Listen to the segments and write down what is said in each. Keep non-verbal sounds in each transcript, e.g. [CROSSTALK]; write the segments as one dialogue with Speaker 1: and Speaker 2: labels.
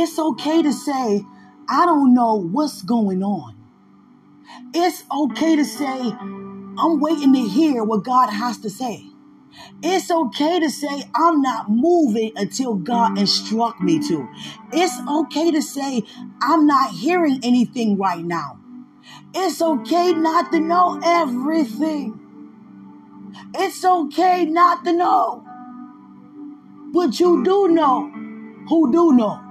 Speaker 1: It's okay to say, I don't know what's going on. It's okay to say, I'm waiting to hear what God has to say. It's okay to say, I'm not moving until God instruct me to. It's okay to say, I'm not hearing anything right now. It's okay not to know everything. It's okay not to know. But you do know who do know.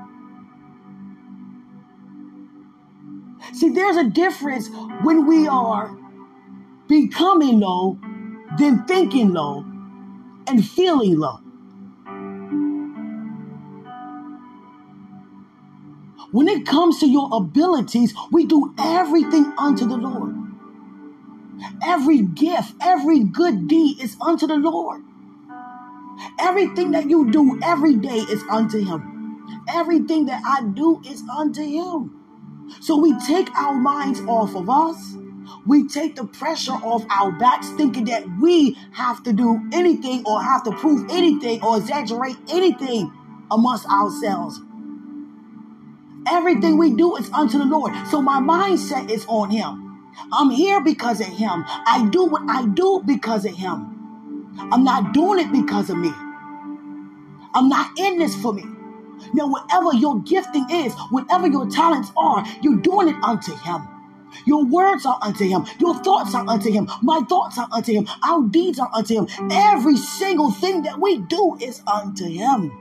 Speaker 1: See, there's a difference when we are becoming low than thinking low and feeling low. When it comes to your abilities, we do everything unto the Lord. Every gift, every good deed is unto the Lord. Everything that you do every day is unto Him. Everything that I do is unto Him. So we take our minds off of us. We take the pressure off our backs, thinking that we have to do anything or have to prove anything or exaggerate anything amongst ourselves. Everything we do is unto the Lord. So my mindset is on Him. I'm here because of Him. I do what I do because of Him. I'm not doing it because of me. I'm not in this for me. Now, whatever your gifting is, whatever your talents are, you're doing it unto Him. Your words are unto Him. Your thoughts are unto Him. My thoughts are unto Him. Our deeds are unto Him. Every single thing that we do is unto Him.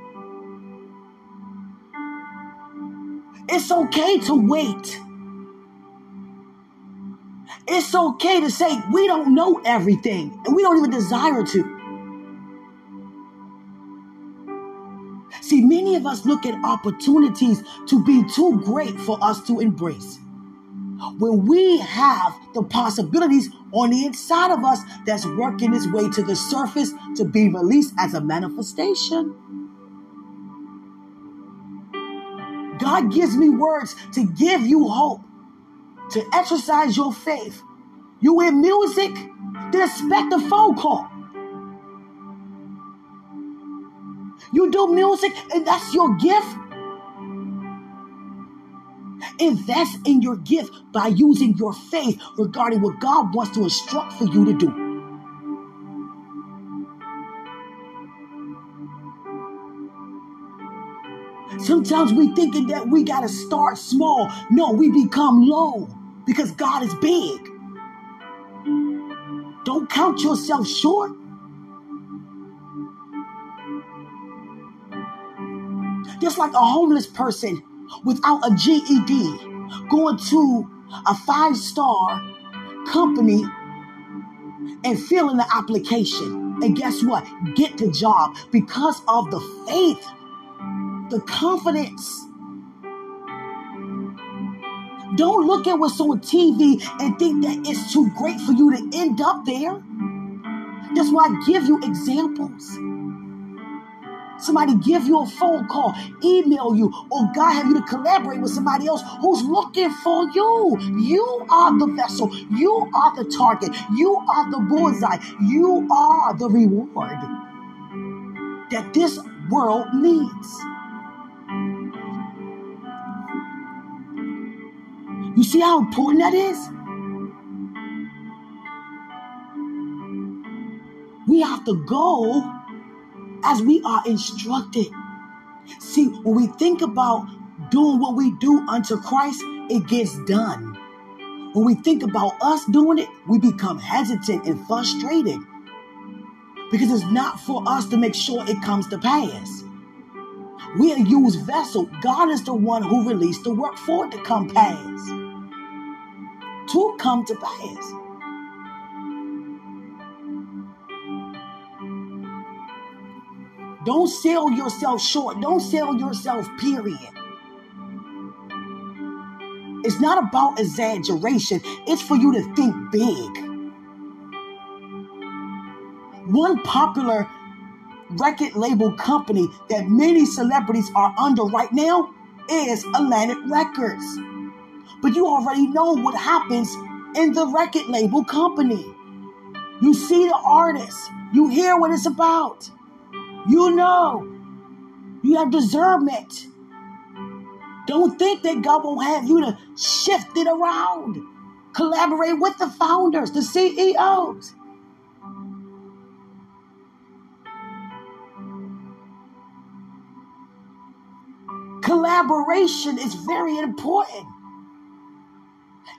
Speaker 1: It's okay to wait. It's okay to say we don't know everything and we don't even desire to. See, many of us look at opportunities to be too great for us to embrace. When we have the possibilities on the inside of us that's working its way to the surface to be released as a manifestation. God gives me words to give you hope, to exercise your faith. You in music, then expect a phone call. You do music and that's your gift. Invest in your gift by using your faith regarding what God wants to instruct for you to do. Sometimes we thinking that we got to start small. No, we become low because God is big. Don't count yourself short. Just like a homeless person without a GED going to a five star company and filling the application. And guess what? Get the job because of the faith, the confidence. Don't look at what's on TV and think that it's too great for you to end up there. That's why I give you examples. Somebody give you a phone call, email you, or God have you to collaborate with somebody else who's looking for you. You are the vessel. You are the target. You are the bullseye. You are the reward that this world needs. You see how important that is? We have to go as we are instructed. See, when we think about doing what we do unto Christ, it gets done. When we think about us doing it, we become hesitant and frustrated because it's not for us to make sure it comes to pass. We are used vessel. God is the one who released the work for it to come pass. To come to pass. Don't sell yourself short. Don't sell yourself, period. It's not about exaggeration, it's for you to think big. One popular record label company that many celebrities are under right now is Atlantic Records. But you already know what happens in the record label company. You see the artist, you hear what it's about. You know. You have discernment. Don't think that God won't have you to shift it around. Collaborate with the founders, the CEOs. Collaboration is very important.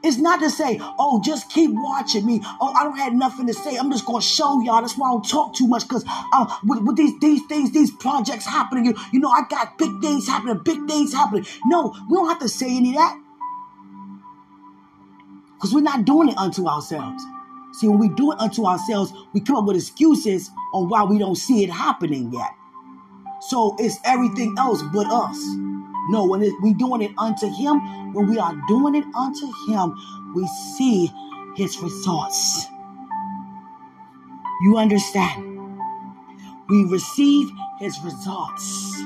Speaker 1: It's not to say, oh, just keep watching me. Oh, I don't have nothing to say. I'm just going to show y'all. That's why I don't talk too much because uh, with, with these, these things, these projects happening, you, you know, I got big things happening, big things happening. No, we don't have to say any of that because we're not doing it unto ourselves. See, when we do it unto ourselves, we come up with excuses on why we don't see it happening yet. So it's everything else but us. No, when it, we doing it unto Him, when we are doing it unto Him, we see His results. You understand? We receive His results.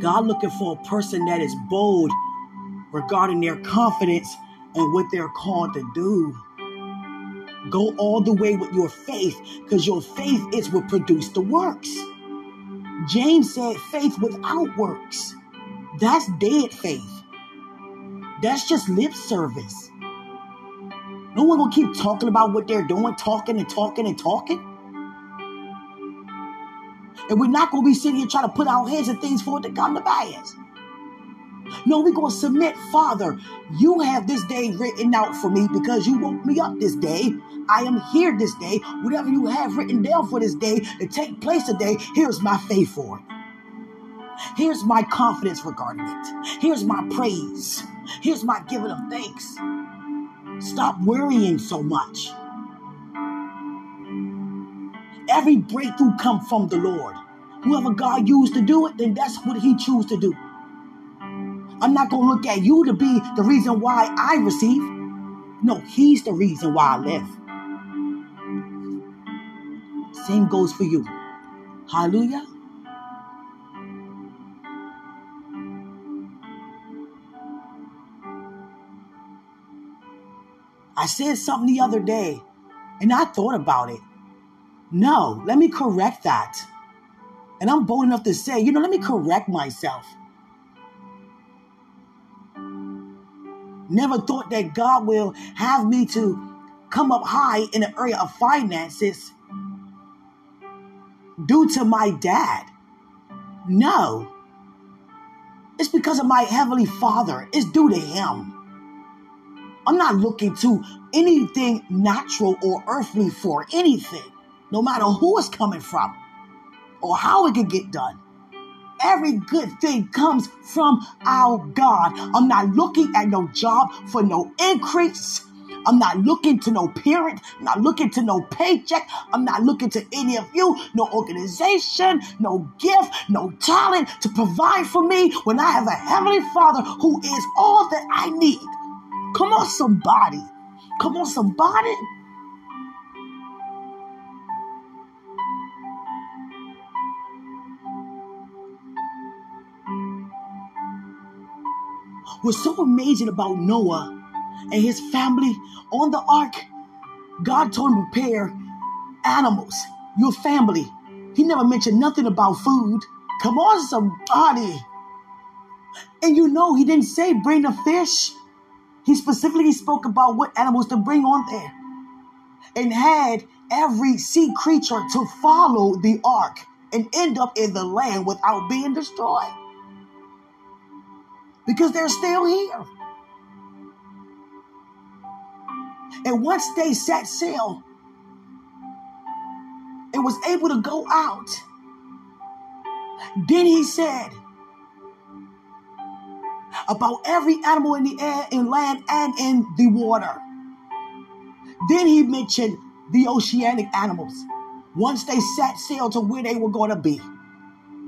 Speaker 1: God looking for a person that is bold regarding their confidence and what they're called to do. Go all the way with your faith because your faith is what produced the works. James said faith without works. That's dead faith. That's just lip service. No one gonna keep talking about what they're doing, talking and talking and talking. And we're not gonna be sitting here trying to put our heads and things for it to come to pass. No, we're going to submit, Father, you have this day written out for me because you woke me up this day. I am here this day. Whatever you have written down for this day to take place today, here's my faith for it. Here's my confidence regarding it. Here's my praise. Here's my giving of thanks. Stop worrying so much. Every breakthrough come from the Lord. Whoever God used to do it, then that's what he choose to do. I'm not going to look at you to be the reason why I receive. No, He's the reason why I live. Same goes for you. Hallelujah. I said something the other day and I thought about it. No, let me correct that. And I'm bold enough to say, you know, let me correct myself. Never thought that God will have me to come up high in the area of finances due to my dad. No. It's because of my heavenly father. It's due to him. I'm not looking to anything natural or earthly for anything, no matter who it's coming from or how it could get done. Every good thing comes from our God. I'm not looking at no job for no increase. I'm not looking to no parent. I'm not looking to no paycheck. I'm not looking to any of you, no organization, no gift, no talent to provide for me when I have a heavenly Father who is all that I need. Come on, somebody. Come on, somebody. What's so amazing about Noah and his family on the ark, God told him to prepare animals, your family. He never mentioned nothing about food. Come on, somebody. And you know, he didn't say bring the fish. He specifically spoke about what animals to bring on there and had every sea creature to follow the ark and end up in the land without being destroyed because they're still here. And once they set sail and was able to go out, then he said about every animal in the air, in land, and in the water. Then he mentioned the oceanic animals once they set sail to where they were going to be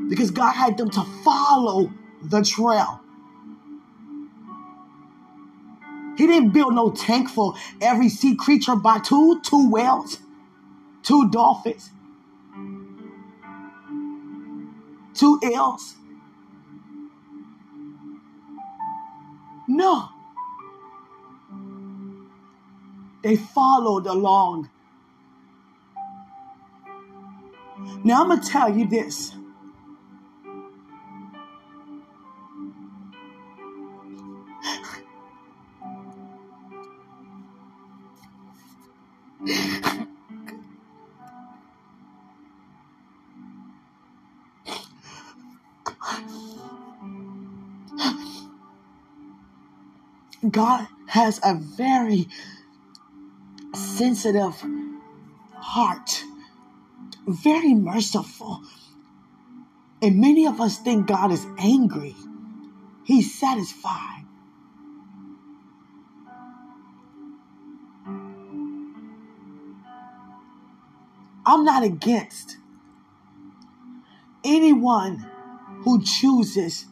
Speaker 1: because God had them to follow the trail. He didn't build no tank for every sea creature by two, two whales, two dolphins, two eels. No. They followed along Now I'm going to tell you this. God has a very sensitive heart, very merciful. And many of us think God is angry, He's satisfied. I'm not against anyone who chooses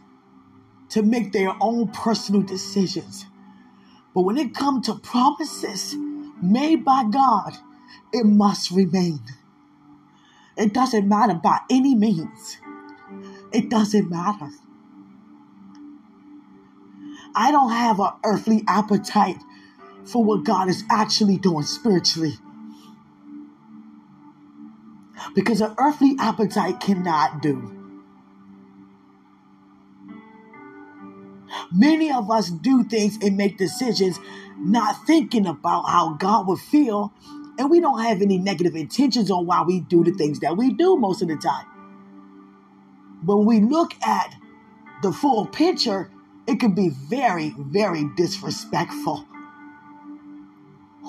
Speaker 1: to make their own personal decisions. But when it comes to promises made by God, it must remain. It doesn't matter by any means. It doesn't matter. I don't have an earthly appetite for what God is actually doing spiritually. Because an earthly appetite cannot do. Many of us do things and make decisions not thinking about how God would feel, and we don't have any negative intentions on why we do the things that we do most of the time. But when we look at the full picture, it can be very, very disrespectful.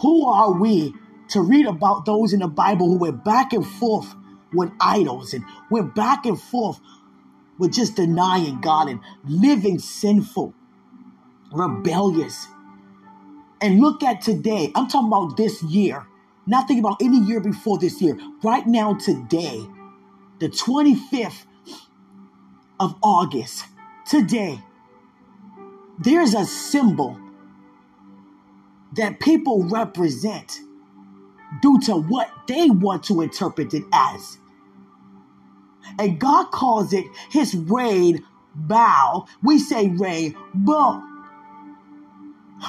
Speaker 1: Who are we to read about those in the Bible who went back and forth with idols and went back and forth with just denying God and living sinful, rebellious. And look at today. I'm talking about this year, not thinking about any year before this year. Right now, today, the 25th of August, today, there's a symbol that people represent due to what they want to interpret it as. And God calls it his rain bow. We say rain bow.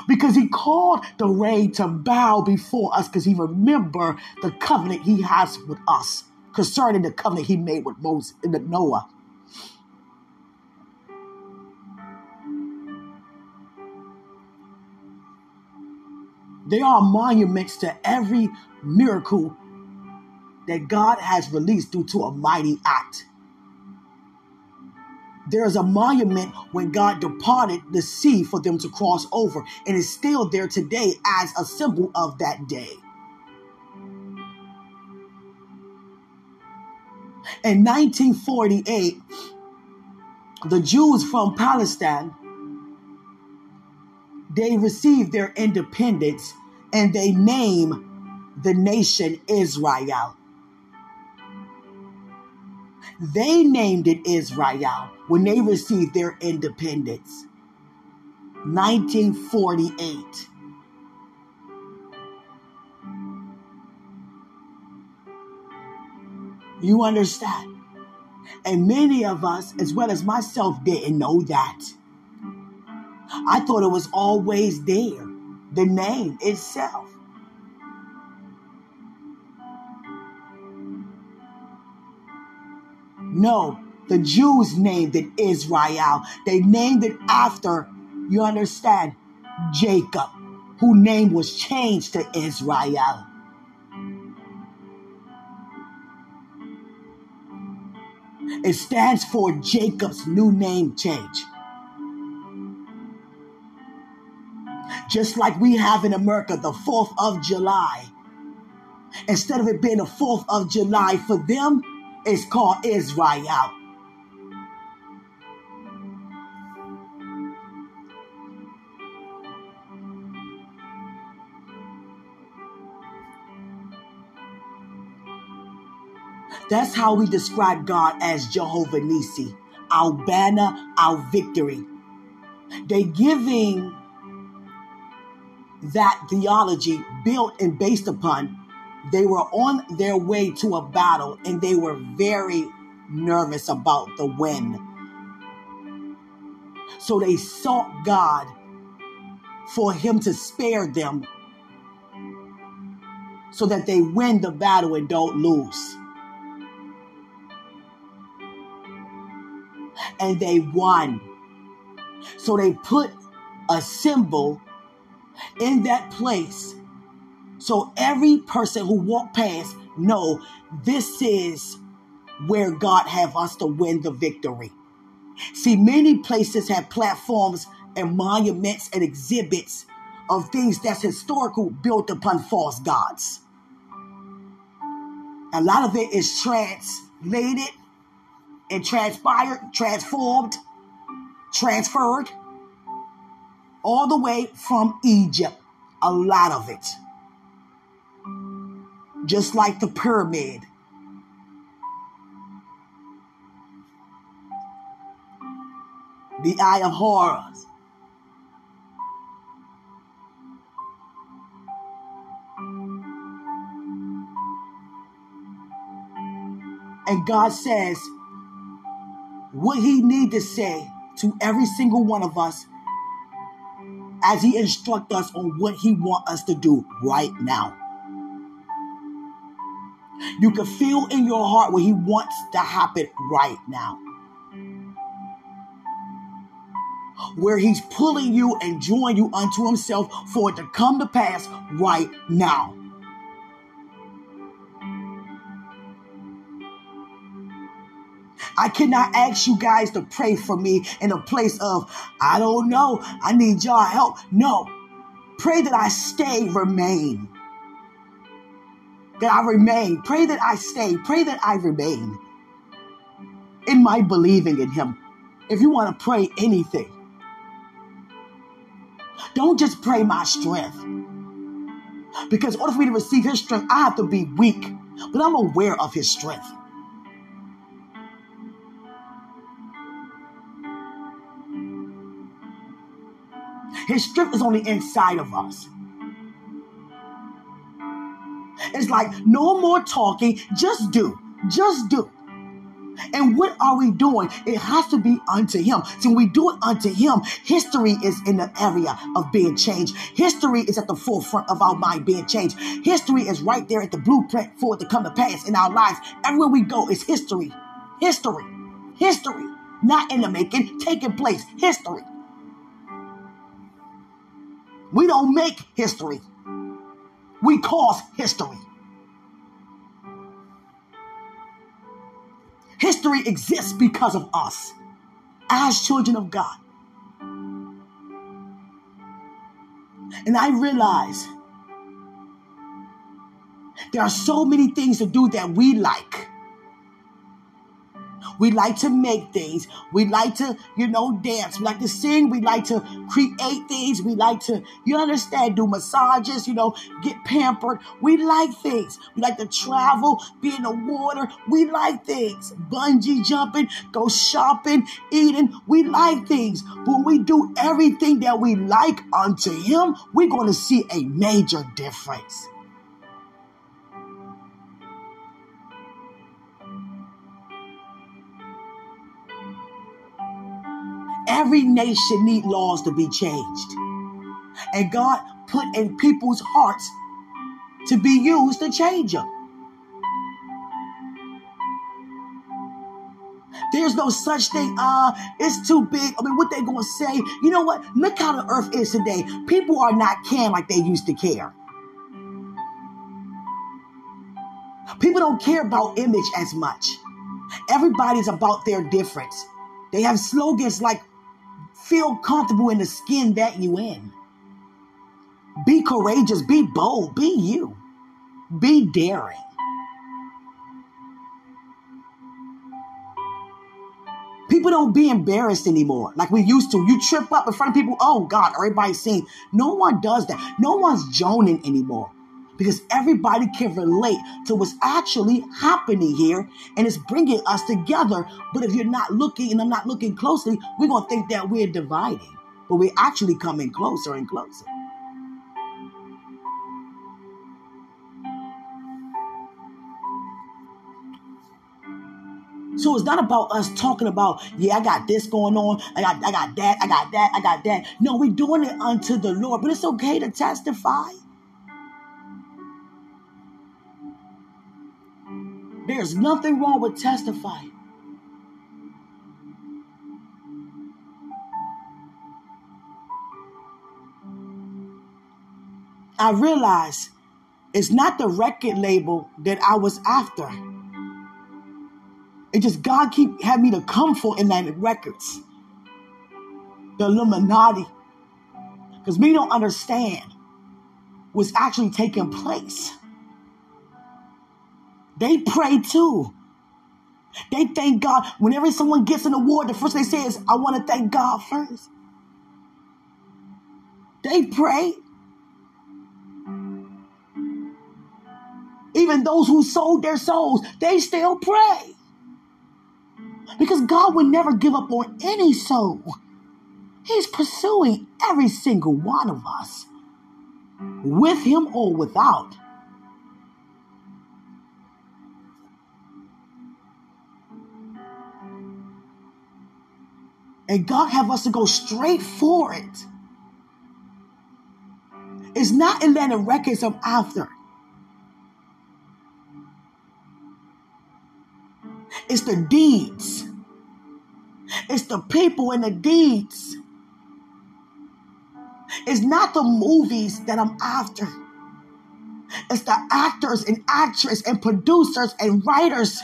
Speaker 1: Because he called the rain to bow before us because he remember the covenant he has with us concerning the covenant he made with Moses and Noah. They are monuments to every miracle that God has released due to a mighty act. There is a monument when God departed the sea for them to cross over, and is still there today as a symbol of that day. In 1948, the Jews from Palestine they received their independence and they name the nation Israel. They named it Israel when they received their independence. 1948. You understand? And many of us, as well as myself, didn't know that. I thought it was always there, the name itself. No, the Jews named it Israel. They named it after, you understand, Jacob, whose name was changed to Israel. It stands for Jacob's new name change. Just like we have in America the 4th of July. Instead of it being the 4th of July for them, is called Israel. That's how we describe God as Jehovah Nissi, our banner, our victory. They giving that theology built and based upon they were on their way to a battle and they were very nervous about the win. So they sought God for Him to spare them so that they win the battle and don't lose. And they won. So they put a symbol in that place so every person who walked past know this is where God have us to win the victory. See, many places have platforms and monuments and exhibits of things that's historical built upon false gods. A lot of it is translated and transpired, transformed, transferred all the way from Egypt. A lot of it. Just like the pyramid. The Eye of Horus. And God says what he need to say to every single one of us as he instruct us on what he want us to do right now. You can feel in your heart what he wants to happen right now. Where he's pulling you and drawing you unto himself for it to come to pass right now. I cannot ask you guys to pray for me in a place of, I don't know, I need y'all help. No. Pray that I stay, remain. That I remain. Pray that I stay. Pray that I remain in my believing in Him. If you want to pray anything, don't just pray my strength. Because in order for me to receive His strength, I have to be weak. But I'm aware of His strength. His strength is on the inside of us. It's like no more talking, just do. Just do. And what are we doing? It has to be unto Him. So when we do it unto Him, history is in the area of being changed. History is at the forefront of our mind being changed. History is right there at the blueprint for it to come to pass in our lives. Everywhere we go is history. History. History. Not in the making, taking place. History. We don't make history. We cause history. History exists because of us as children of God. And I realize there are so many things to do that we like we like to make things. We like to, you know, dance. We like to sing. We like to create things. We like to, you understand, do massages, you know, get pampered. We like things. We like to travel, be in the water. We like things. Bungee jumping, go shopping, eating. We like things. When we do everything that we like unto Him, we're going to see a major difference. Every nation need laws to be changed. And God put in people's hearts to be used to change them. There's no such thing. Uh, it's too big. I mean, what they gonna say? You know what? Look how the earth is today. People are not caring like they used to care. People don't care about image as much. Everybody's about their difference. They have slogans like Feel comfortable in the skin that you in. Be courageous, be bold, be you. Be daring. People don't be embarrassed anymore like we used to. You trip up in front of people, oh God, everybody's seeing. No one does that. No one's joning anymore because everybody can relate to what's actually happening here and it's bringing us together. But if you're not looking and I'm not looking closely, we're going to think that we're dividing, but we're actually coming closer and closer. So it's not about us talking about, yeah, I got this going on, I got I got that, I got that, I got that. No, we're doing it unto the Lord. But it's okay to testify. There's nothing wrong with testifying. I realized it's not the record label that I was after. It just God keep had me to come for Atlantic Records, the Illuminati, because we don't understand what's actually taking place. They pray too. They thank God. Whenever someone gets an award, the first they say is, I want to thank God first. They pray. Even those who sold their souls, they still pray. Because God would never give up on any soul. He's pursuing every single one of us, with Him or without. And God have us to go straight for it. It's not Atlantic Records I'm after. It's the deeds. It's the people and the deeds. It's not the movies that I'm after. It's the actors and actresses and producers and writers.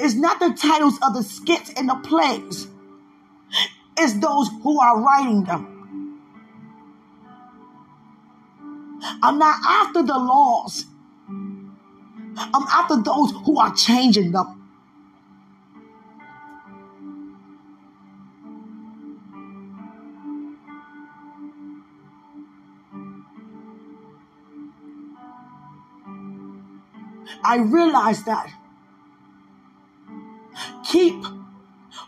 Speaker 1: It's not the titles of the skits and the plays. It's those who are writing them. I'm not after the laws. I'm after those who are changing them. I realize that. Keep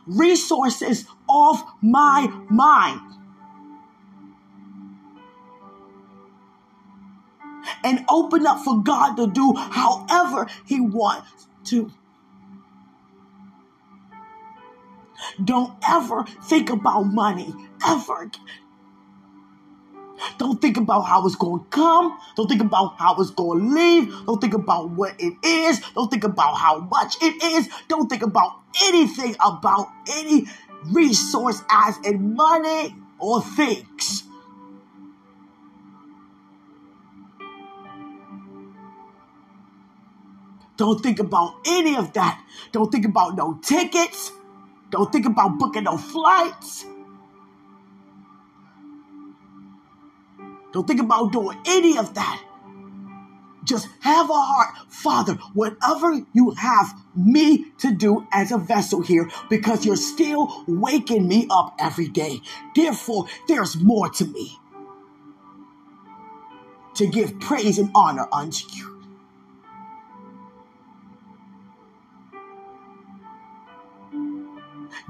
Speaker 1: resources off my mind. and open up for God to do however He wants to. Don't ever think about money, ever. Don't think about how it's going to come. Don't think about how it's going to leave. Don't think about what it is. Don't think about how much it is. Don't think about anything about any resource as in money or things. Don't think about any of that. Don't think about no tickets. Don't think about booking no flights. Don't think about doing any of that. Just have a heart, Father, whatever you have me to do as a vessel here, because you're still waking me up every day. Therefore, there's more to me to give praise and honor unto you.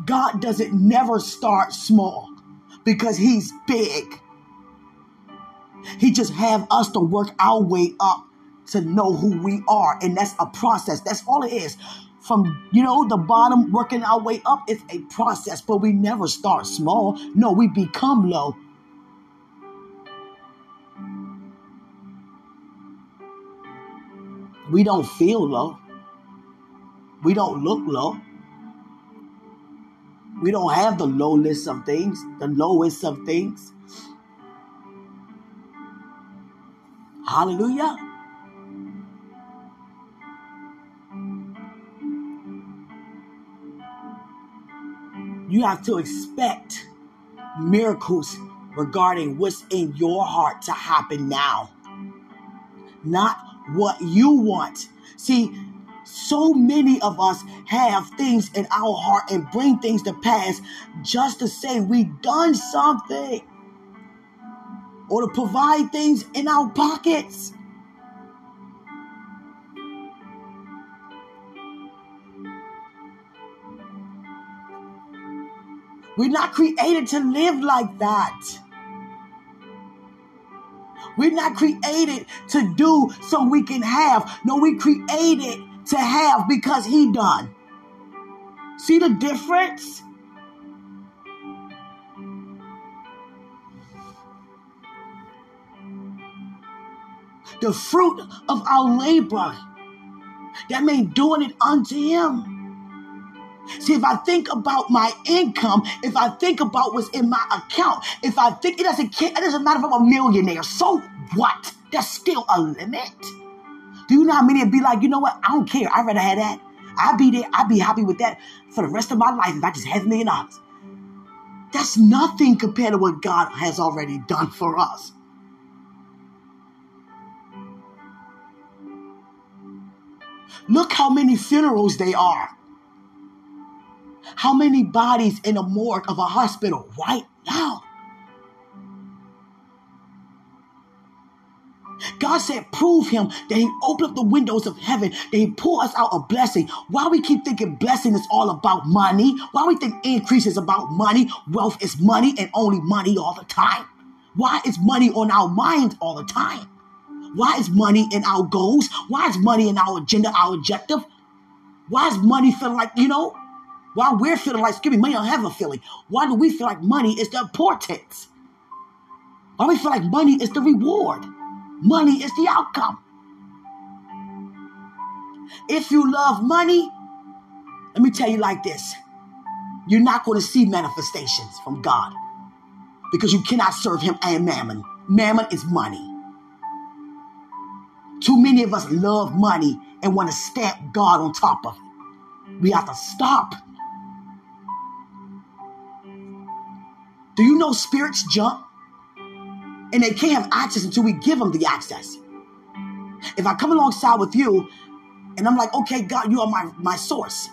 Speaker 1: God doesn't never start small because he's big. He just have us to work our way up to know who we are. And that's a process. That's all it is. From, you know, the bottom working our way up, it's a process, but we never start small. No, we become low. We don't feel low. We don't look low. We don't have the lowest of things, the lowest of things. Hallelujah. You have to expect miracles regarding what's in your heart to happen now, not what you want. See, so many of us have things in our heart and bring things to pass just to say we've done something or to provide things in our pockets. We're not created to live like that. We're not created to do so we can have. No, we created to have because he done. See the difference? The fruit of our labor. That means doing it unto him. See, if I think about my income, if I think about what's in my account, if I think it doesn't it doesn't matter if I'm a millionaire. So what? There's still a limit. Do you know how many would be like, you know what? I don't care. I'd rather have that. I'd be there. I'd be happy with that for the rest of my life if I just had a million dollars. That's nothing compared to what God has already done for us. Look how many funerals they are. How many bodies in a morgue of a hospital right now? God said, prove him that he opened up the windows of heaven, that he pour us out a blessing. Why we keep thinking blessing is all about money? Why we think increase is about money? Wealth is money and only money all the time. Why is money on our minds all the time? Why is money in our goals? Why is money in our agenda, our objective? Why is money feeling like, you know, why we're feeling like, excuse me, money don't have a feeling. Why do we feel like money is the importance? Why we feel like money is the reward? Money is the outcome. If you love money, let me tell you like this you're not going to see manifestations from God because you cannot serve Him and mammon. Mammon is money. Too many of us love money and want to stamp God on top of it. We have to stop. Do you know spirits jump? And they can't have access until we give them the access. If I come alongside with you and I'm like, okay, God, you are my, my source.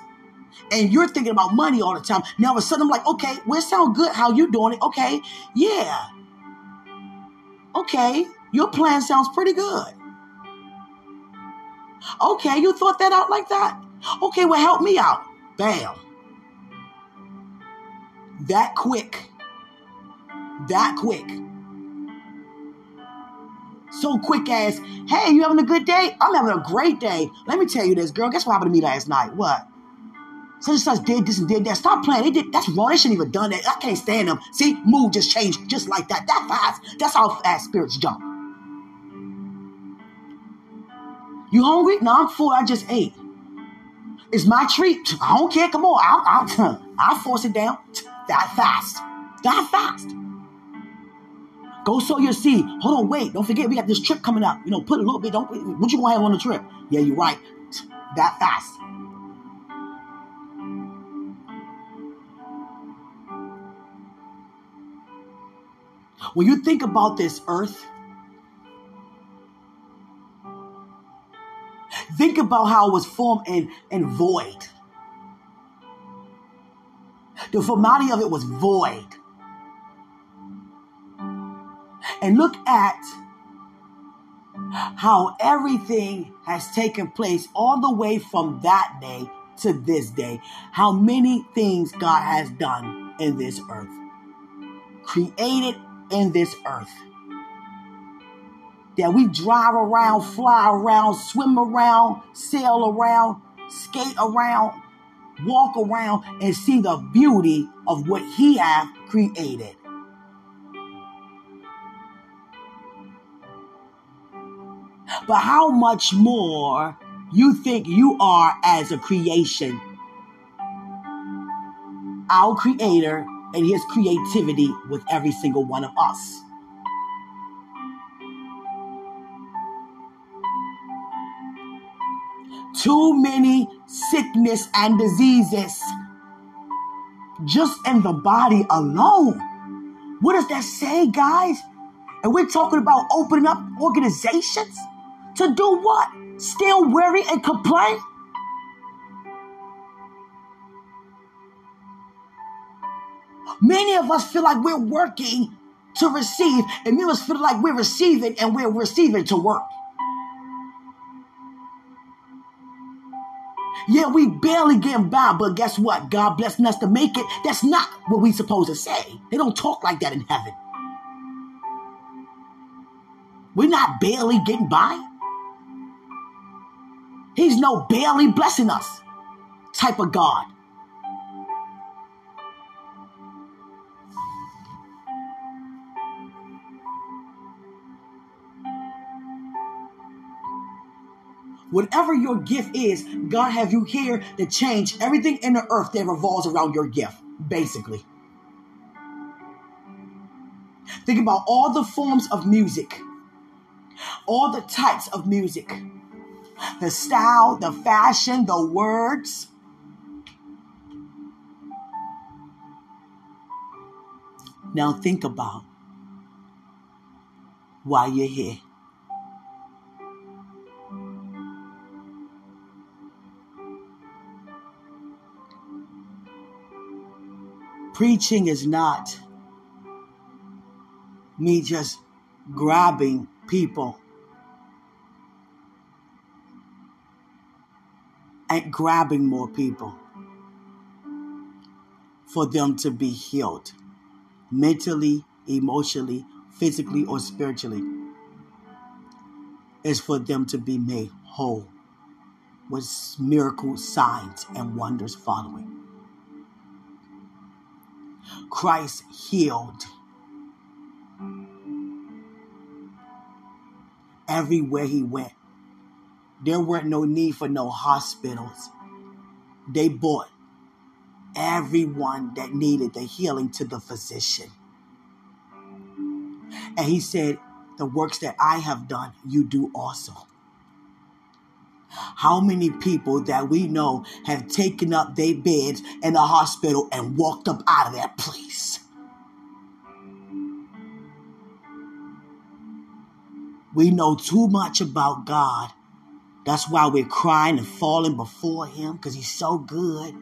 Speaker 1: And you're thinking about money all the time. Now all of a sudden I'm like, okay, well, it sounds good how you doing it. Okay, yeah. Okay, your plan sounds pretty good. Okay, you thought that out like that? Okay, well, help me out. Bam. That quick. That quick so quick as, hey, you having a good day? I'm having a great day. Let me tell you this, girl. Guess what happened to me last night? What? Such and such did this and did that. Stop playing. They did that's wrong. They shouldn't even done that. I can't stand them. See, mood just changed just like that. That fast. That's how fast spirits jump. You hungry? No, I'm full. I just ate. It's my treat. I don't care. Come on. I'll, I'll, [LAUGHS] I'll force it down. [TSK] That fast. That fast. Go sow your seed. Hold on, wait. Don't forget, we got this trip coming up. You know, put a little bit. Don't what you gonna have on the trip? Yeah, you're right. [TSK] That fast. When you think about this earth, think about how it was formed and, and void. The formality of it was void and look at how everything has taken place all the way from that day to this day. How many things God has done in this earth, created in this earth. That we drive around, fly around, swim around, sail around, skate around, walk around, and see the beauty of what He has created. but how much more you think you are as a creation. Our Creator and His creativity with every single one of us. Too many sickness and diseases just in the body alone. What does that say, guys? And we're talking about opening up organizations? To do what? Still worry and complain? Many of us feel like we're working to receive, and many of us feel like we're receiving and we're receiving to work. Yeah, we barely getting by, but guess what? God blessing us to make it. That's not what we supposed to say. They don't talk like that in heaven. We're not barely getting by. He's no barely blessing us type of God. Whatever your gift is, God have you here to change everything in the earth that revolves around your gift, basically. Think about all the forms of music, all the types of music, the style, the fashion, the words. Now think about why you're here. Preaching is not me just grabbing people and grabbing more people for them to be healed mentally, emotionally, physically, or spiritually. Is for them to be made whole with miracle signs and wonders following. Christ healed everywhere he went. There weren't no need for no hospitals. They brought everyone that needed the healing to the physician. And he said, The works that I have done, you do also. How many people that we know have taken up their beds in the hospital and walked up out of that place? We know too much about God. That's why we're crying and falling before Him because He's so good.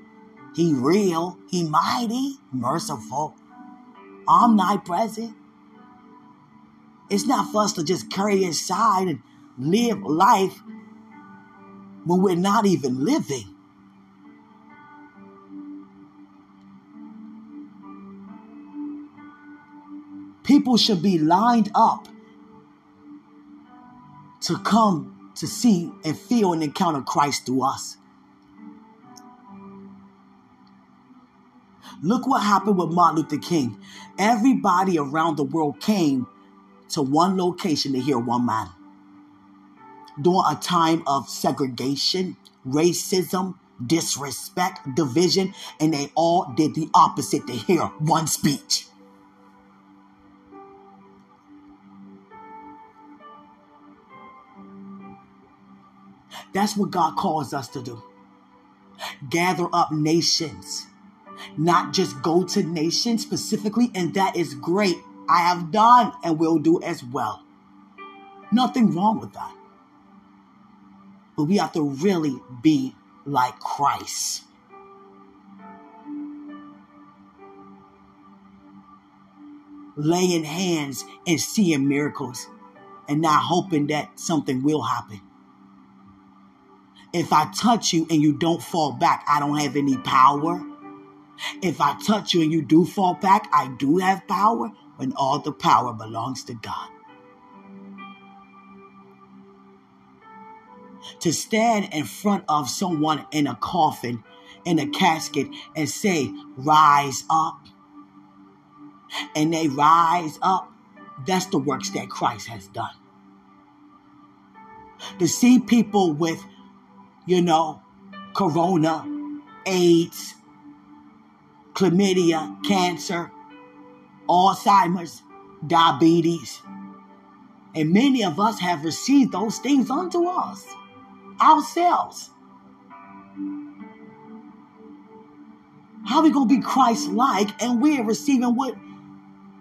Speaker 1: He real. He mighty, merciful, omnipresent. It's not for us to just carry inside and live life when we're not even living. People should be lined up to come to see and feel and encounter Christ through us. Look what happened with Martin Luther King. Everybody around the world came to one location to hear one man. During a time of segregation, racism, disrespect, division, and they all did the opposite to hear one speech. That's what God calls us to do. Gather up nations, not just go to nations specifically, and that is great. I have done and will do as well. Nothing wrong with that. But we have to really be like Christ. Laying hands and seeing miracles and not hoping that something will happen. If I touch you and you don't fall back, I don't have any power. If I touch you and you do fall back, I do have power when all the power belongs to God. To stand in front of someone in a coffin, in a casket, and say, Rise up. And they rise up. That's the works that Christ has done. To see people with you know, corona, AIDS, chlamydia, cancer, Alzheimer's, diabetes. And many of us have received those things unto us, ourselves. How are we going to be Christ like and we're receiving what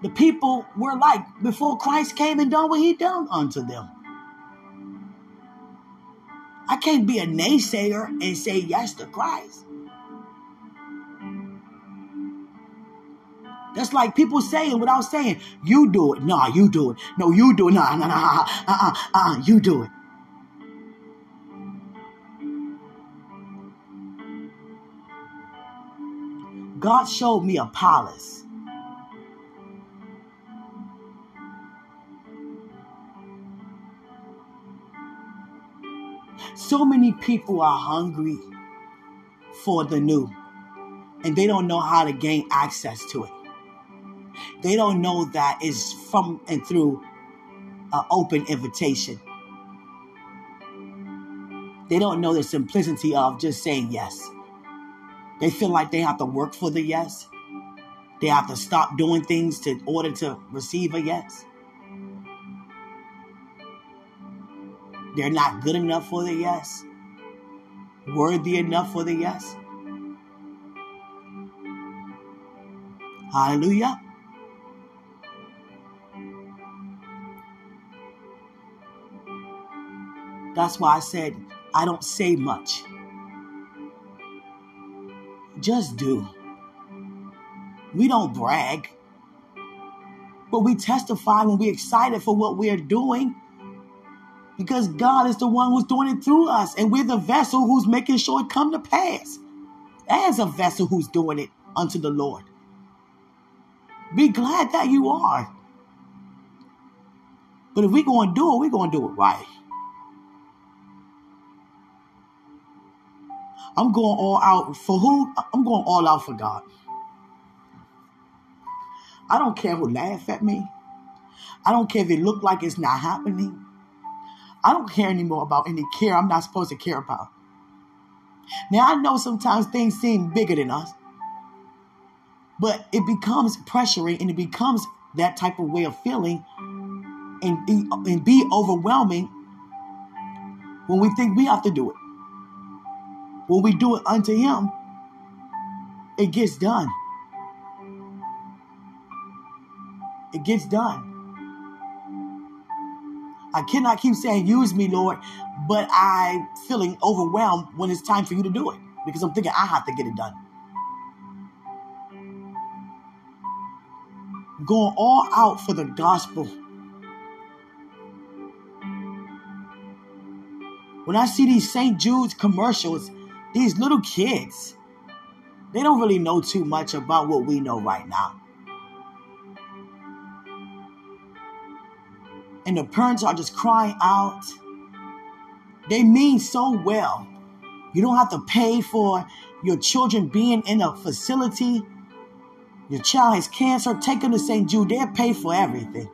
Speaker 1: the people were like before Christ came and done what he done unto them? I can't be a naysayer and say yes to Christ. That's like people saying without saying, you do it. No, you do it. No, you do it. No, no, no, uh, uh, uh, you do it. God showed me Apollos. So many people are hungry for the new, and they don't know how to gain access to it. They don't know that it's from and through an open invitation. They don't know the simplicity of just saying yes. They feel like they have to work for the yes. They have to stop doing things in order to receive a yes. They're not good enough for the yes, worthy enough for the yes. Hallelujah. That's why I said I don't say much. Just do. We don't brag, but we testify when we're excited for what we're doing because God is the one who's doing it through us, and we're the vessel who's making sure it come to pass as a vessel who's doing it unto the Lord. Be glad that you are. But if we're going to do it, we're going to do it right. I'm going all out for who? I'm going all out for God. I don't care who laugh at me. I don't care if it look like it's not happening. I don't care anymore about any care I'm not supposed to care about. Now I know sometimes things seem bigger than us, but it becomes pressuring and it becomes that type of way of feeling and, and be overwhelming when we think we have to do it. When we do it unto Him, it gets done. It gets done. I cannot keep saying, use me, Lord, but I'm feeling overwhelmed when it's time for you to do it because I'm thinking I have to get it done. Going all out for the gospel. When I see these St. Jude's commercials, these little kids, they don't really know too much about what we know right now. and the parents are just crying out. They mean so well. You don't have to pay for your children being in a facility. Your child has cancer, take them to St. Jude. They'll pay for everything.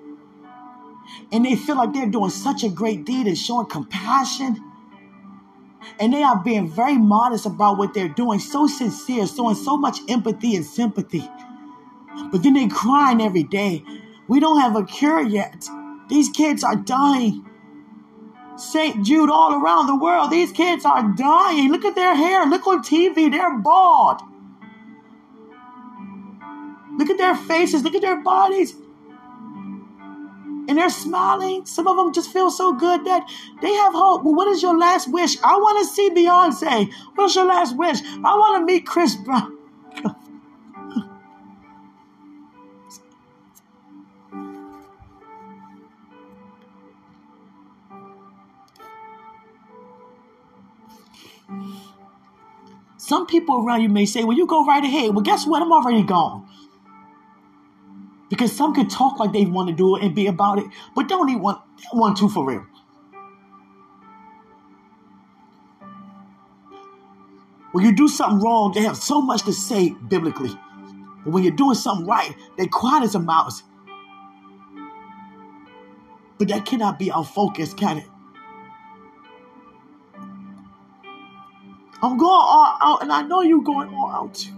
Speaker 1: And they feel like they're doing such a great deed and showing compassion. And they are being very modest about what they're doing, so sincere, showing so much empathy and sympathy. But then they're crying every day. We don't have a cure yet. These kids are dying. St. Jude all around the world, these kids are dying. Look at their hair. Look on TV. They're bald. Look at their faces. Look at their bodies. And they're smiling. Some of them just feel so good that they have hope. Well, what is your last wish? I want to see Beyonce. What's your last wish? I want to meet Chris Brown. Some people around you may say, well, you go right ahead. Well, guess what? I'm already gone. Because some can talk like they want to do it and be about it, but don't even want, want to for real. When you do something wrong, they have so much to say biblically. But when you're doing something right, they quiet as a mouse. But that cannot be our focus, can it? I'm going all out, and I know you're going all out too.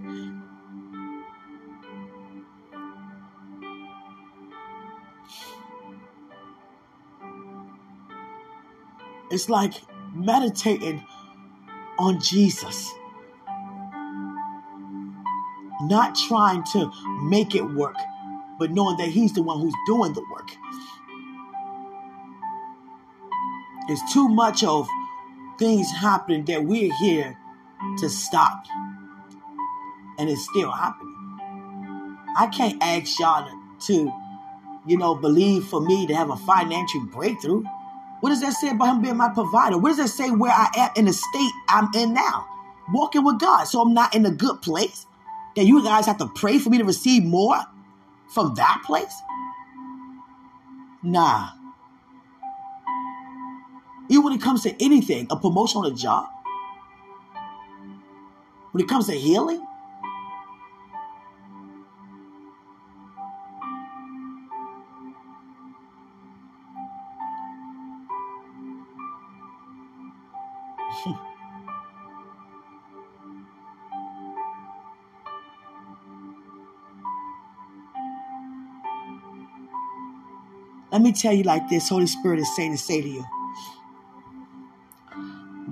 Speaker 1: It's like meditating on Jesus, not trying to make it work, but knowing that He's the one who's doing the work. It's too much of things happening that we're here to stop. And it's still happening. I can't ask y'all to, you know, believe for me to have a financial breakthrough. What does that say about him being my provider? What does that say where I am in the state I'm in now? Walking with God. So I'm not in a good place. That you guys have to pray for me to receive more from that place? Nah. Even when it comes to anything, a promotion on a job, when it comes to healing, Let me tell you like this Holy Spirit is saying to say to you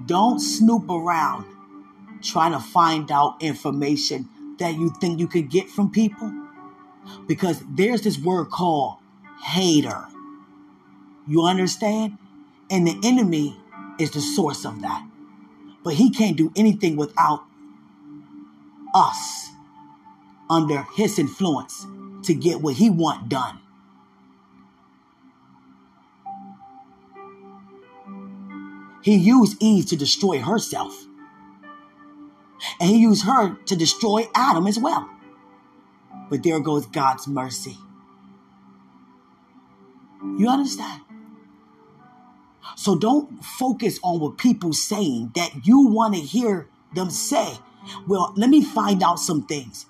Speaker 1: don't snoop around trying to find out information that you think you could get from people because there's this word called hater. You understand? And the enemy is the source of that. But he can't do anything without us under his influence to get what he want done. He used Eve to destroy herself. And he used her to destroy Adam as well. But there goes God's mercy. You understand? So don't focus on what people saying that you want to hear them say. Well, let me find out some things.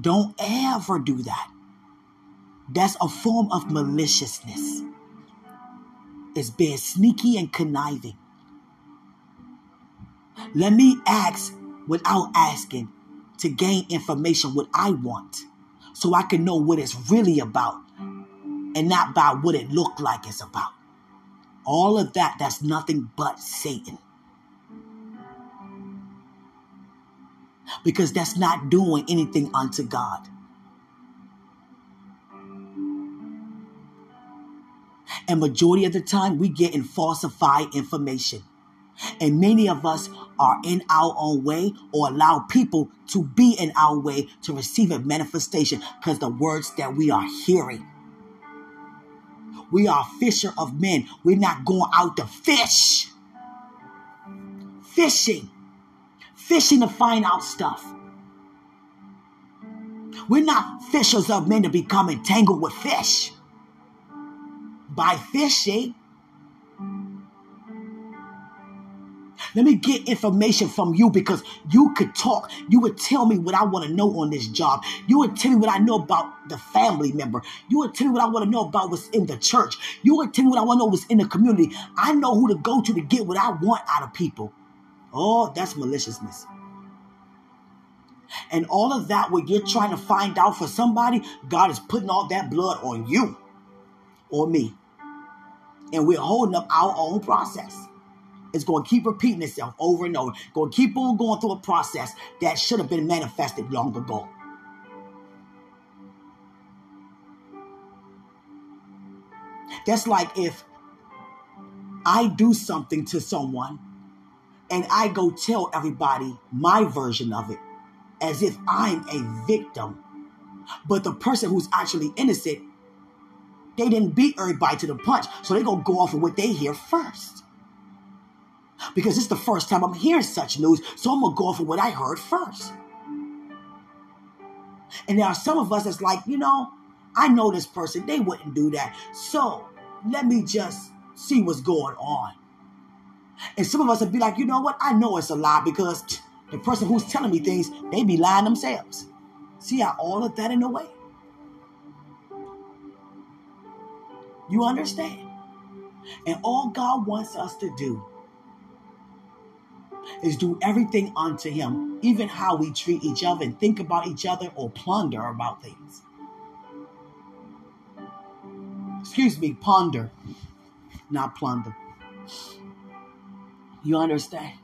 Speaker 1: Don't ever do that. That's a form of maliciousness. It's being sneaky and conniving. Let me ask without asking to gain information what I want so I can know what it's really about and not by what it looked like it's about. All of that, that's nothing but Satan. Because that's not doing anything unto God. And majority of the time, we get in falsified information. And many of us are in our own way or allow people to be in our way to receive a manifestation because the words that we are hearing. We are fisher of men. We're not going out to fish. Fishing. Fishing to find out stuff. We're not fishers of men to become entangled with fish. By fishing, Let me get information from you because you could talk. You would tell me what I want to know on this job. You would tell me what I know about the family member. You would tell me what I want to know about what's in the church. You would tell me what I want to know what's in the community. I know who to go to to get what I want out of people. Oh, that's maliciousness. And all of that, when you're trying to find out for somebody, God is putting all that blood on you or me. And we're holding up our own process. It's going to keep repeating itself over and over. Going to keep on going through a process that should have been manifested long ago. That's like if I do something to someone and I go tell everybody my version of it as if I'm a victim. But the person who's actually innocent, they didn't beat everybody to the punch. So they're going to go off of what they hear first because it's the first time I'm hearing such news, so I'm gonna go off of what I heard first. And there are some of us that's like, you know, I know this person, they wouldn't do that. So let me just see what's going on. And some of us would be like, you know what? I know it's a lie because the person who's telling me things, they be lying themselves. See how all of that in a way? You understand? And all God wants us to do is do everything unto him, even how we treat each other and think about each other or plunder about things. Excuse me, ponder, not plunder. You understand?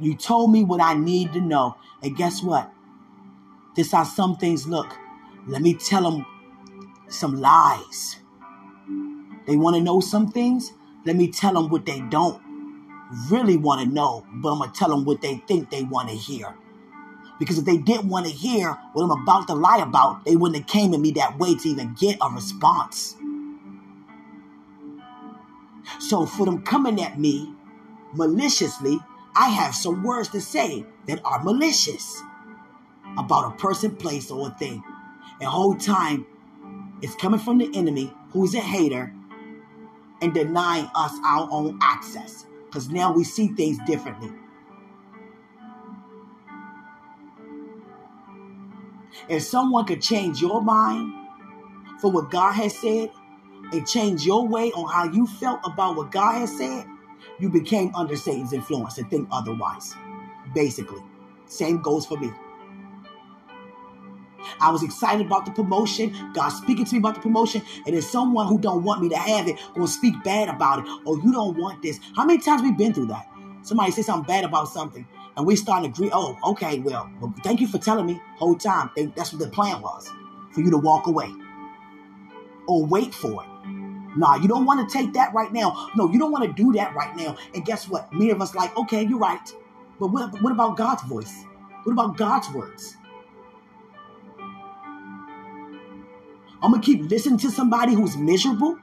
Speaker 1: You told me what I need to know. And guess what? This how some things look. Let me tell them some lies. They want to know some things. Let me tell them what they don't really want to know, but I'm going to tell them what they think they want to hear. Because if they didn't want to hear what I'm about to lie about, they wouldn't have came at me that way to even get a response. So for them coming at me maliciously, I have some words to say that are malicious about a person, place, or a thing. And whole time it's coming from the enemy who's a hater and denying us our own access because now we see things differently. If someone could change your mind for what God has said and change your way on how you felt about what God has said, you became under Satan's influence and think otherwise. Basically, same goes for me. I was excited about the promotion. God speaking to me about the promotion, and there's someone who don't want me to have it gonna speak bad about it. Or oh, you don't want this. How many times we been through that? Somebody say something bad about something, and we start to agree. Oh, okay, well, well thank you for telling me. Whole time, that's what the plan was for you to walk away or wait for it. Nah, you don't want to take that right now. No, you don't want to do that right now. And guess what? Many of us like, okay, you're right. But what, what about God's voice? What about God's words? I'm gonna keep listening to somebody who's miserable.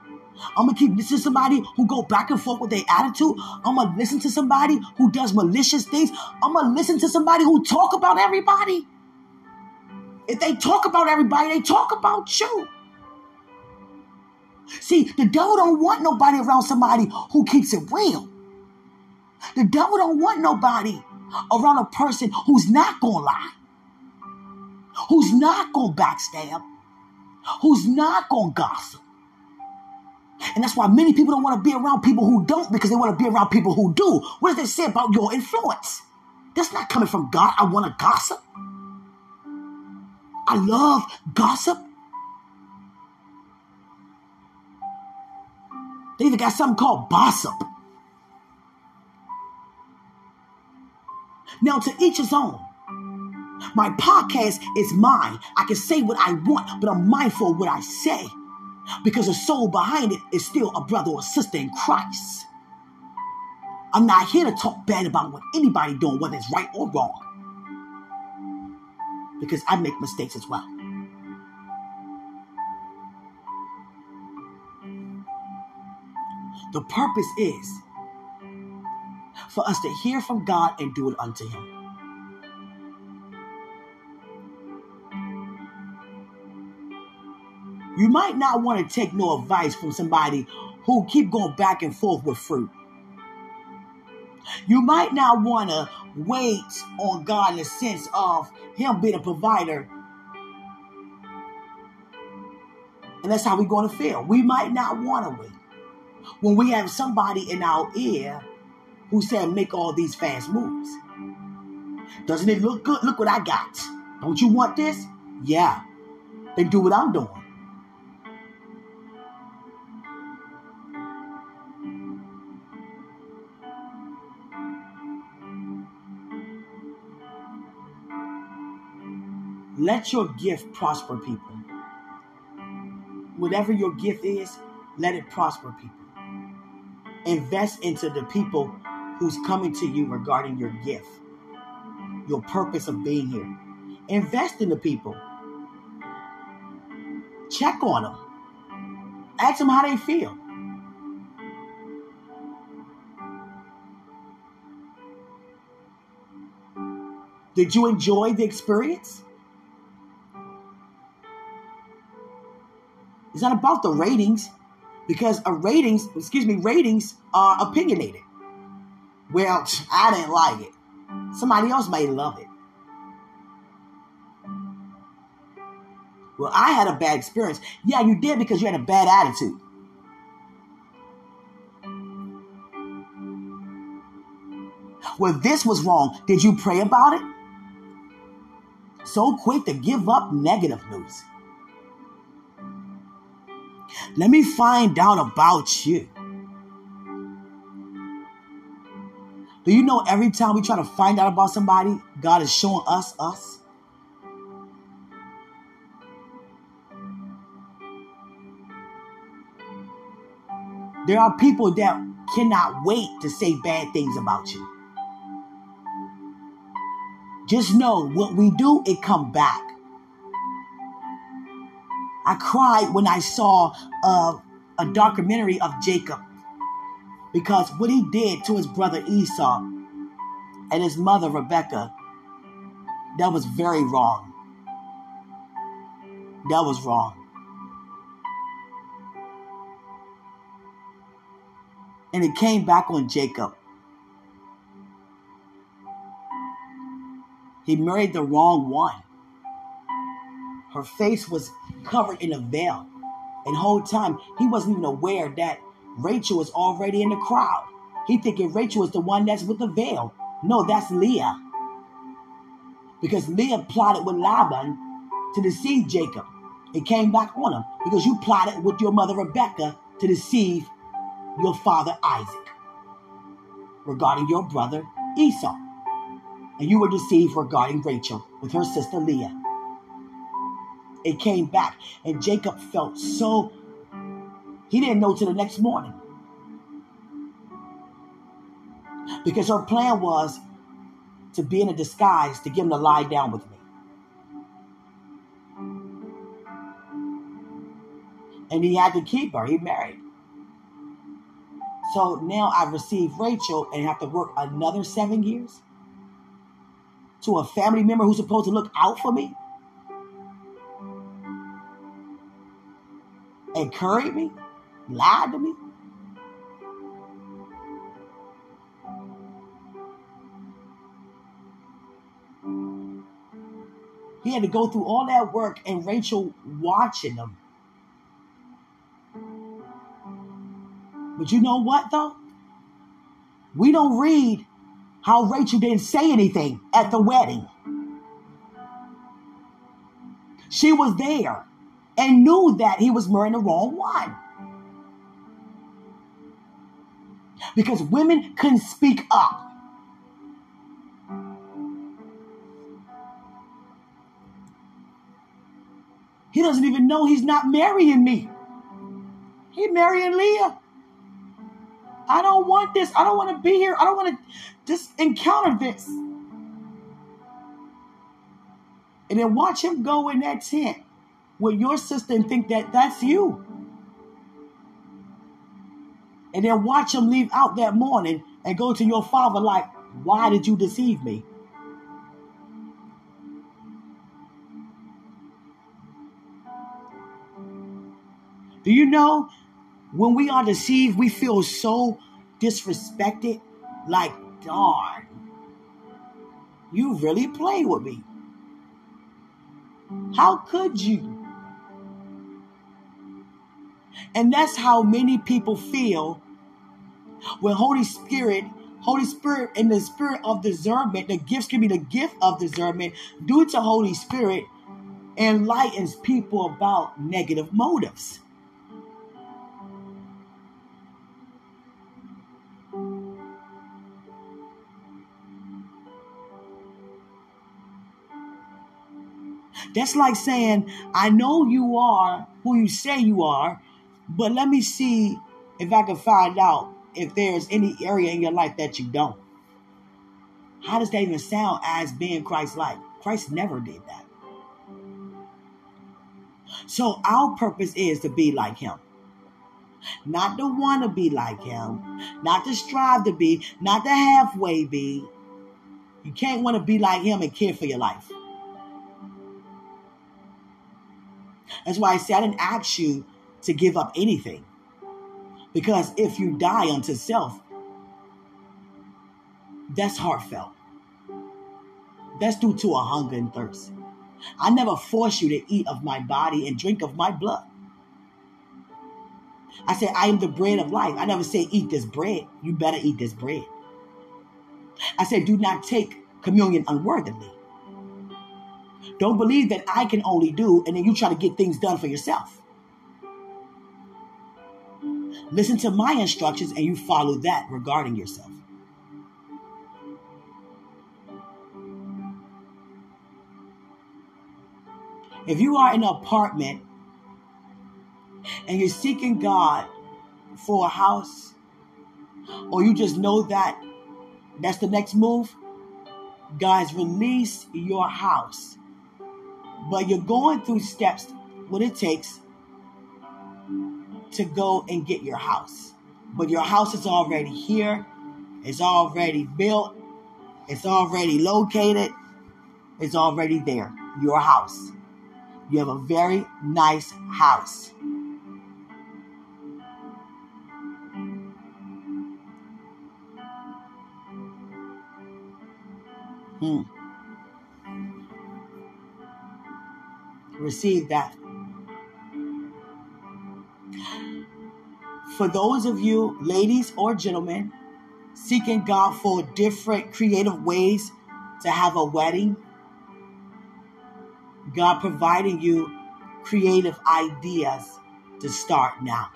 Speaker 1: I'm gonna keep listening to somebody who go back and forth with their attitude. I'm gonna listen to somebody who does malicious things. I'm gonna listen to somebody who talk about everybody. If they talk about everybody, they talk about you. See, the devil don't want nobody around somebody who keeps it real. The devil don't want nobody around a person who's not gonna lie, who's not gonna backstab, who's not gonna gossip. And that's why many people don't want to be around people who don't because they want to be around people who do. What does that say about your influence? That's not coming from God. I want to gossip. I love gossip. They even got something called bossip. Now, to each his own. My podcast is mine. I can say what I want, but I'm mindful of what I say because the soul behind it is still a brother or sister in Christ. I'm not here to talk bad about what anybody doing, whether it's right or wrong, because I make mistakes as well. The purpose is for us to hear from God and do it unto Him. You might not want to take no advice from somebody who keep going back and forth with fruit. You might not want to wait on God in the sense of Him being a provider. And that's how we're going to feel. We might not want to wait. When we have somebody in our ear who said, make all these fast moves. Doesn't it look good? Look what I got. Don't you want this? Yeah. Then do what I'm doing. Let your gift prosper people. Whatever your gift is, let it prosper people. Invest into the people who's coming to you regarding your gift, your purpose of being here. Invest in the people. Check on them. Ask them how they feel. Did you enjoy the experience? It's not about the ratings because a ratings, excuse me, ratings are opinionated. Well, I didn't like it. Somebody else may love it. Well, I had a bad experience. Yeah, you did because you had a bad attitude. Well, this was wrong. Did you pray about it? So quick to give up negative news. Let me find out about you. Do you know every time we try to find out about somebody, God is showing us us? There are people that cannot wait to say bad things about you. Just know what we do, it come back. I cried when I saw a documentary of Jacob because what he did to his brother Esau and his mother Rebecca, that was very wrong. That was wrong. And it came back on Jacob. He married the wrong one. Her face was covered in a veil. And whole time he wasn't even aware that Rachel was already in the crowd. He thinking Rachel is the one that's with the veil. No, that's Leah. Because Leah plotted with Laban to deceive Jacob. It came back on him because you plotted with your mother Rebecca to deceive your father Isaac regarding your brother Esau. And you were deceived regarding Rachel with her sister Leah. It came back, and Jacob felt so, he didn't know till the next morning. Because her plan was to be in a disguise to get him to lie down with me. And he had to keep her. He married. So now I've received Rachel and have to work another seven years to a family member who's supposed to look out for me, encourage me, lied to me. He had to go through all that work and Rachel watching him. But you know what, though? We don't read how Rachel didn't say anything at the wedding. She was there and knew that he was marrying the wrong one. Because women couldn't speak up. He doesn't even know he's not marrying me. He's marrying Leah. I don't want this. I don't want to be here. I don't want to just encounter this. And then watch him go in that tent with your sister and think that that's you. And then watch him leave out that morning and go to your father like, why did you deceive me? Do you know when we are deceived, we feel so disrespected? Like, darn, you really played with me. How could you? And that's how many people feel when Holy Spirit, Holy Spirit, and the spirit of discernment, the gifts can be the gift of discernment due to Holy Spirit enlightens people about negative motives. That's like saying, I know you are who you say you are, but let me see if I can find out if there's any area in your life that you don't. How does that even sound as being Christ like? Christ never did that. So our purpose is to be like him. Not to want to be like him, not to strive to be, not to halfway be. You can't want to be like him and care for your life. That's why I said I didn't ask you to give up anything. Because if you die unto self, that's heartfelt. That's due to a hunger and thirst. I never force you to eat of my body and drink of my blood. I said, I am the bread of life. I never say, eat this bread. You better eat this bread. I said, do not take communion unworthily. Don't believe that I can only do, and then you try to get things done for yourself. Listen to my instructions and you follow that regarding yourself. If you are in an apartment and you're seeking God for a house, or you just know that that's the next move, guys, release your house but you're going through steps, what it takes to go and get your house. But your house is already here, it's already built, it's already located, it's already there. Your house. You have a very nice house. Hmm. receive that. For those of you, ladies or gentlemen, seeking God for different creative ways to have a wedding, God providing you creative ideas to start now.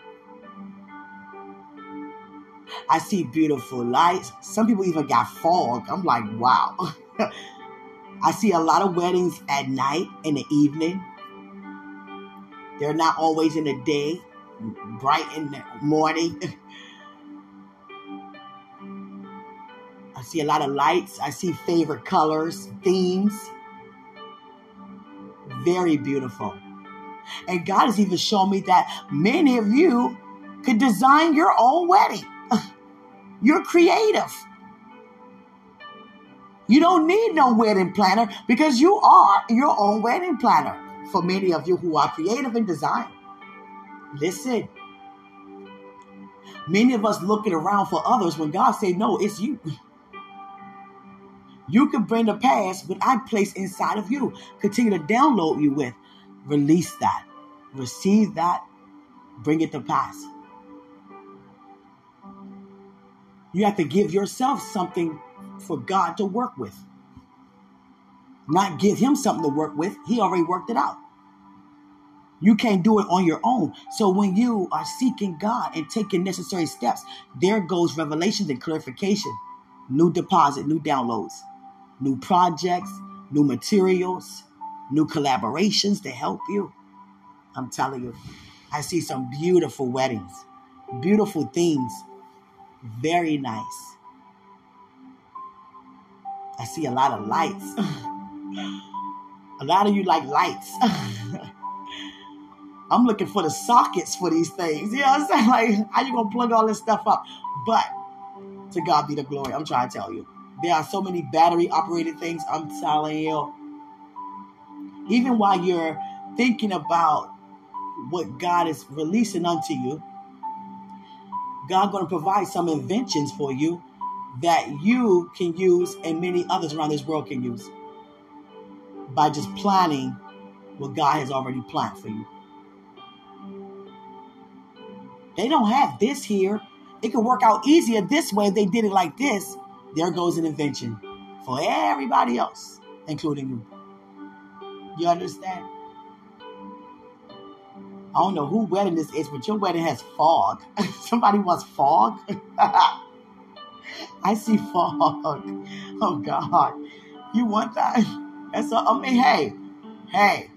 Speaker 1: I see beautiful lights. Some people even got fog. I'm like, wow. [LAUGHS] I see a lot of weddings at night in the evening. They're not always in the day, bright in the morning. [LAUGHS] I see a lot of lights. I see favorite colors, themes. Very beautiful. And God has even shown me that many of you could design your own wedding. [LAUGHS] You're creative. You don't need no wedding planner because you are your own wedding planner. For many of you who are creative in design, listen. Many of us looking around for others when God said, No, it's you. You can bring the past, but I place inside of you. Continue to download you with. Release that. Receive that. Bring it to pass. You have to give yourself something for God to work with. Not give him something to work with. He already worked it out. You can't do it on your own. So when you are seeking God and taking necessary steps, there goes revelations and clarification, new deposit, new downloads new projects, new materials, new collaborations to help you. I'm telling you, I see some beautiful weddings, beautiful things, very nice. I see a lot of lights. [LAUGHS] a lot of you like lights. [LAUGHS] I'm looking for the sockets for these things. You know what I'm saying? [LAUGHS] Like, how you gonna plug all this stuff up? But to God be the glory. I'm trying to tell you. There are so many battery operated things. I'm telling you. Even while you're thinking about what God is releasing unto you, God to provide some inventions for you that you can use and many others around this world can use by just planning what God has already planned for you. They don't have this here. It could work out easier this way if they did it like this there goes an invention for everybody else, including you. You understand? I don't know who wedding this is, but your wedding has fog. [LAUGHS] Somebody wants fog? [LAUGHS] I see fog. Oh God. You want that? That's all, I mean, hey, hey,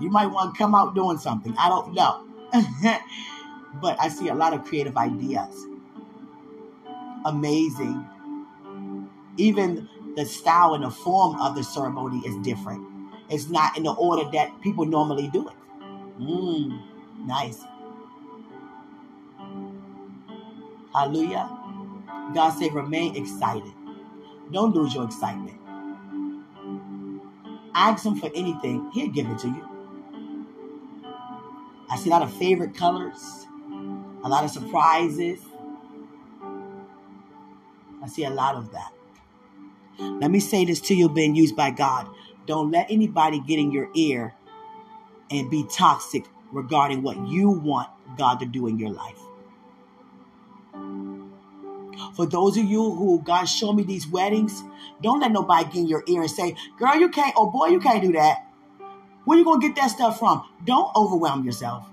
Speaker 1: you might want to come out doing something. I don't know. [LAUGHS] but I see a lot of creative ideas. Amazing even the style and the form of the ceremony is different. It's not in the order that people normally do it. Mmm, nice. Hallelujah. God said, remain excited. Don't lose your excitement. Ask Him for anything, He'll give it to you. I see a lot of favorite colors, a lot of surprises. I see a lot of that. Let me say this to you, being used by God. Don't let anybody get in your ear and be toxic regarding what you want God to do in your life. For those of you who God showed me these weddings, don't let nobody get in your ear and say, girl, you can't, oh boy, you can't do that. Where you gonna get that stuff from? Don't overwhelm yourself.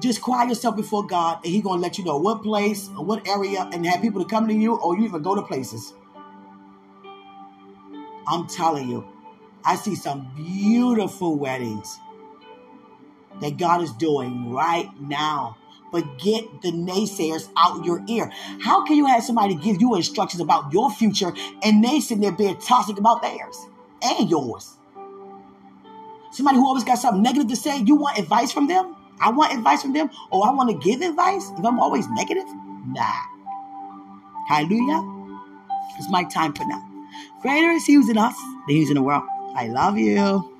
Speaker 1: Just quiet yourself before God, and He gonna let you know what place or what area, and have people to come to you, or you even go to places. I'm telling you, I see some beautiful weddings that God is doing right now. But get the naysayers out your ear. How can you have somebody give you instructions about your future and they sitting there being toxic about theirs and yours? Somebody who always got something negative to say, you want advice from them? I want advice from them, or I want to give advice if I'm always negative? Nah. Hallelujah. It's my time for now. Greater is He who's in us than He's in the world. I love you.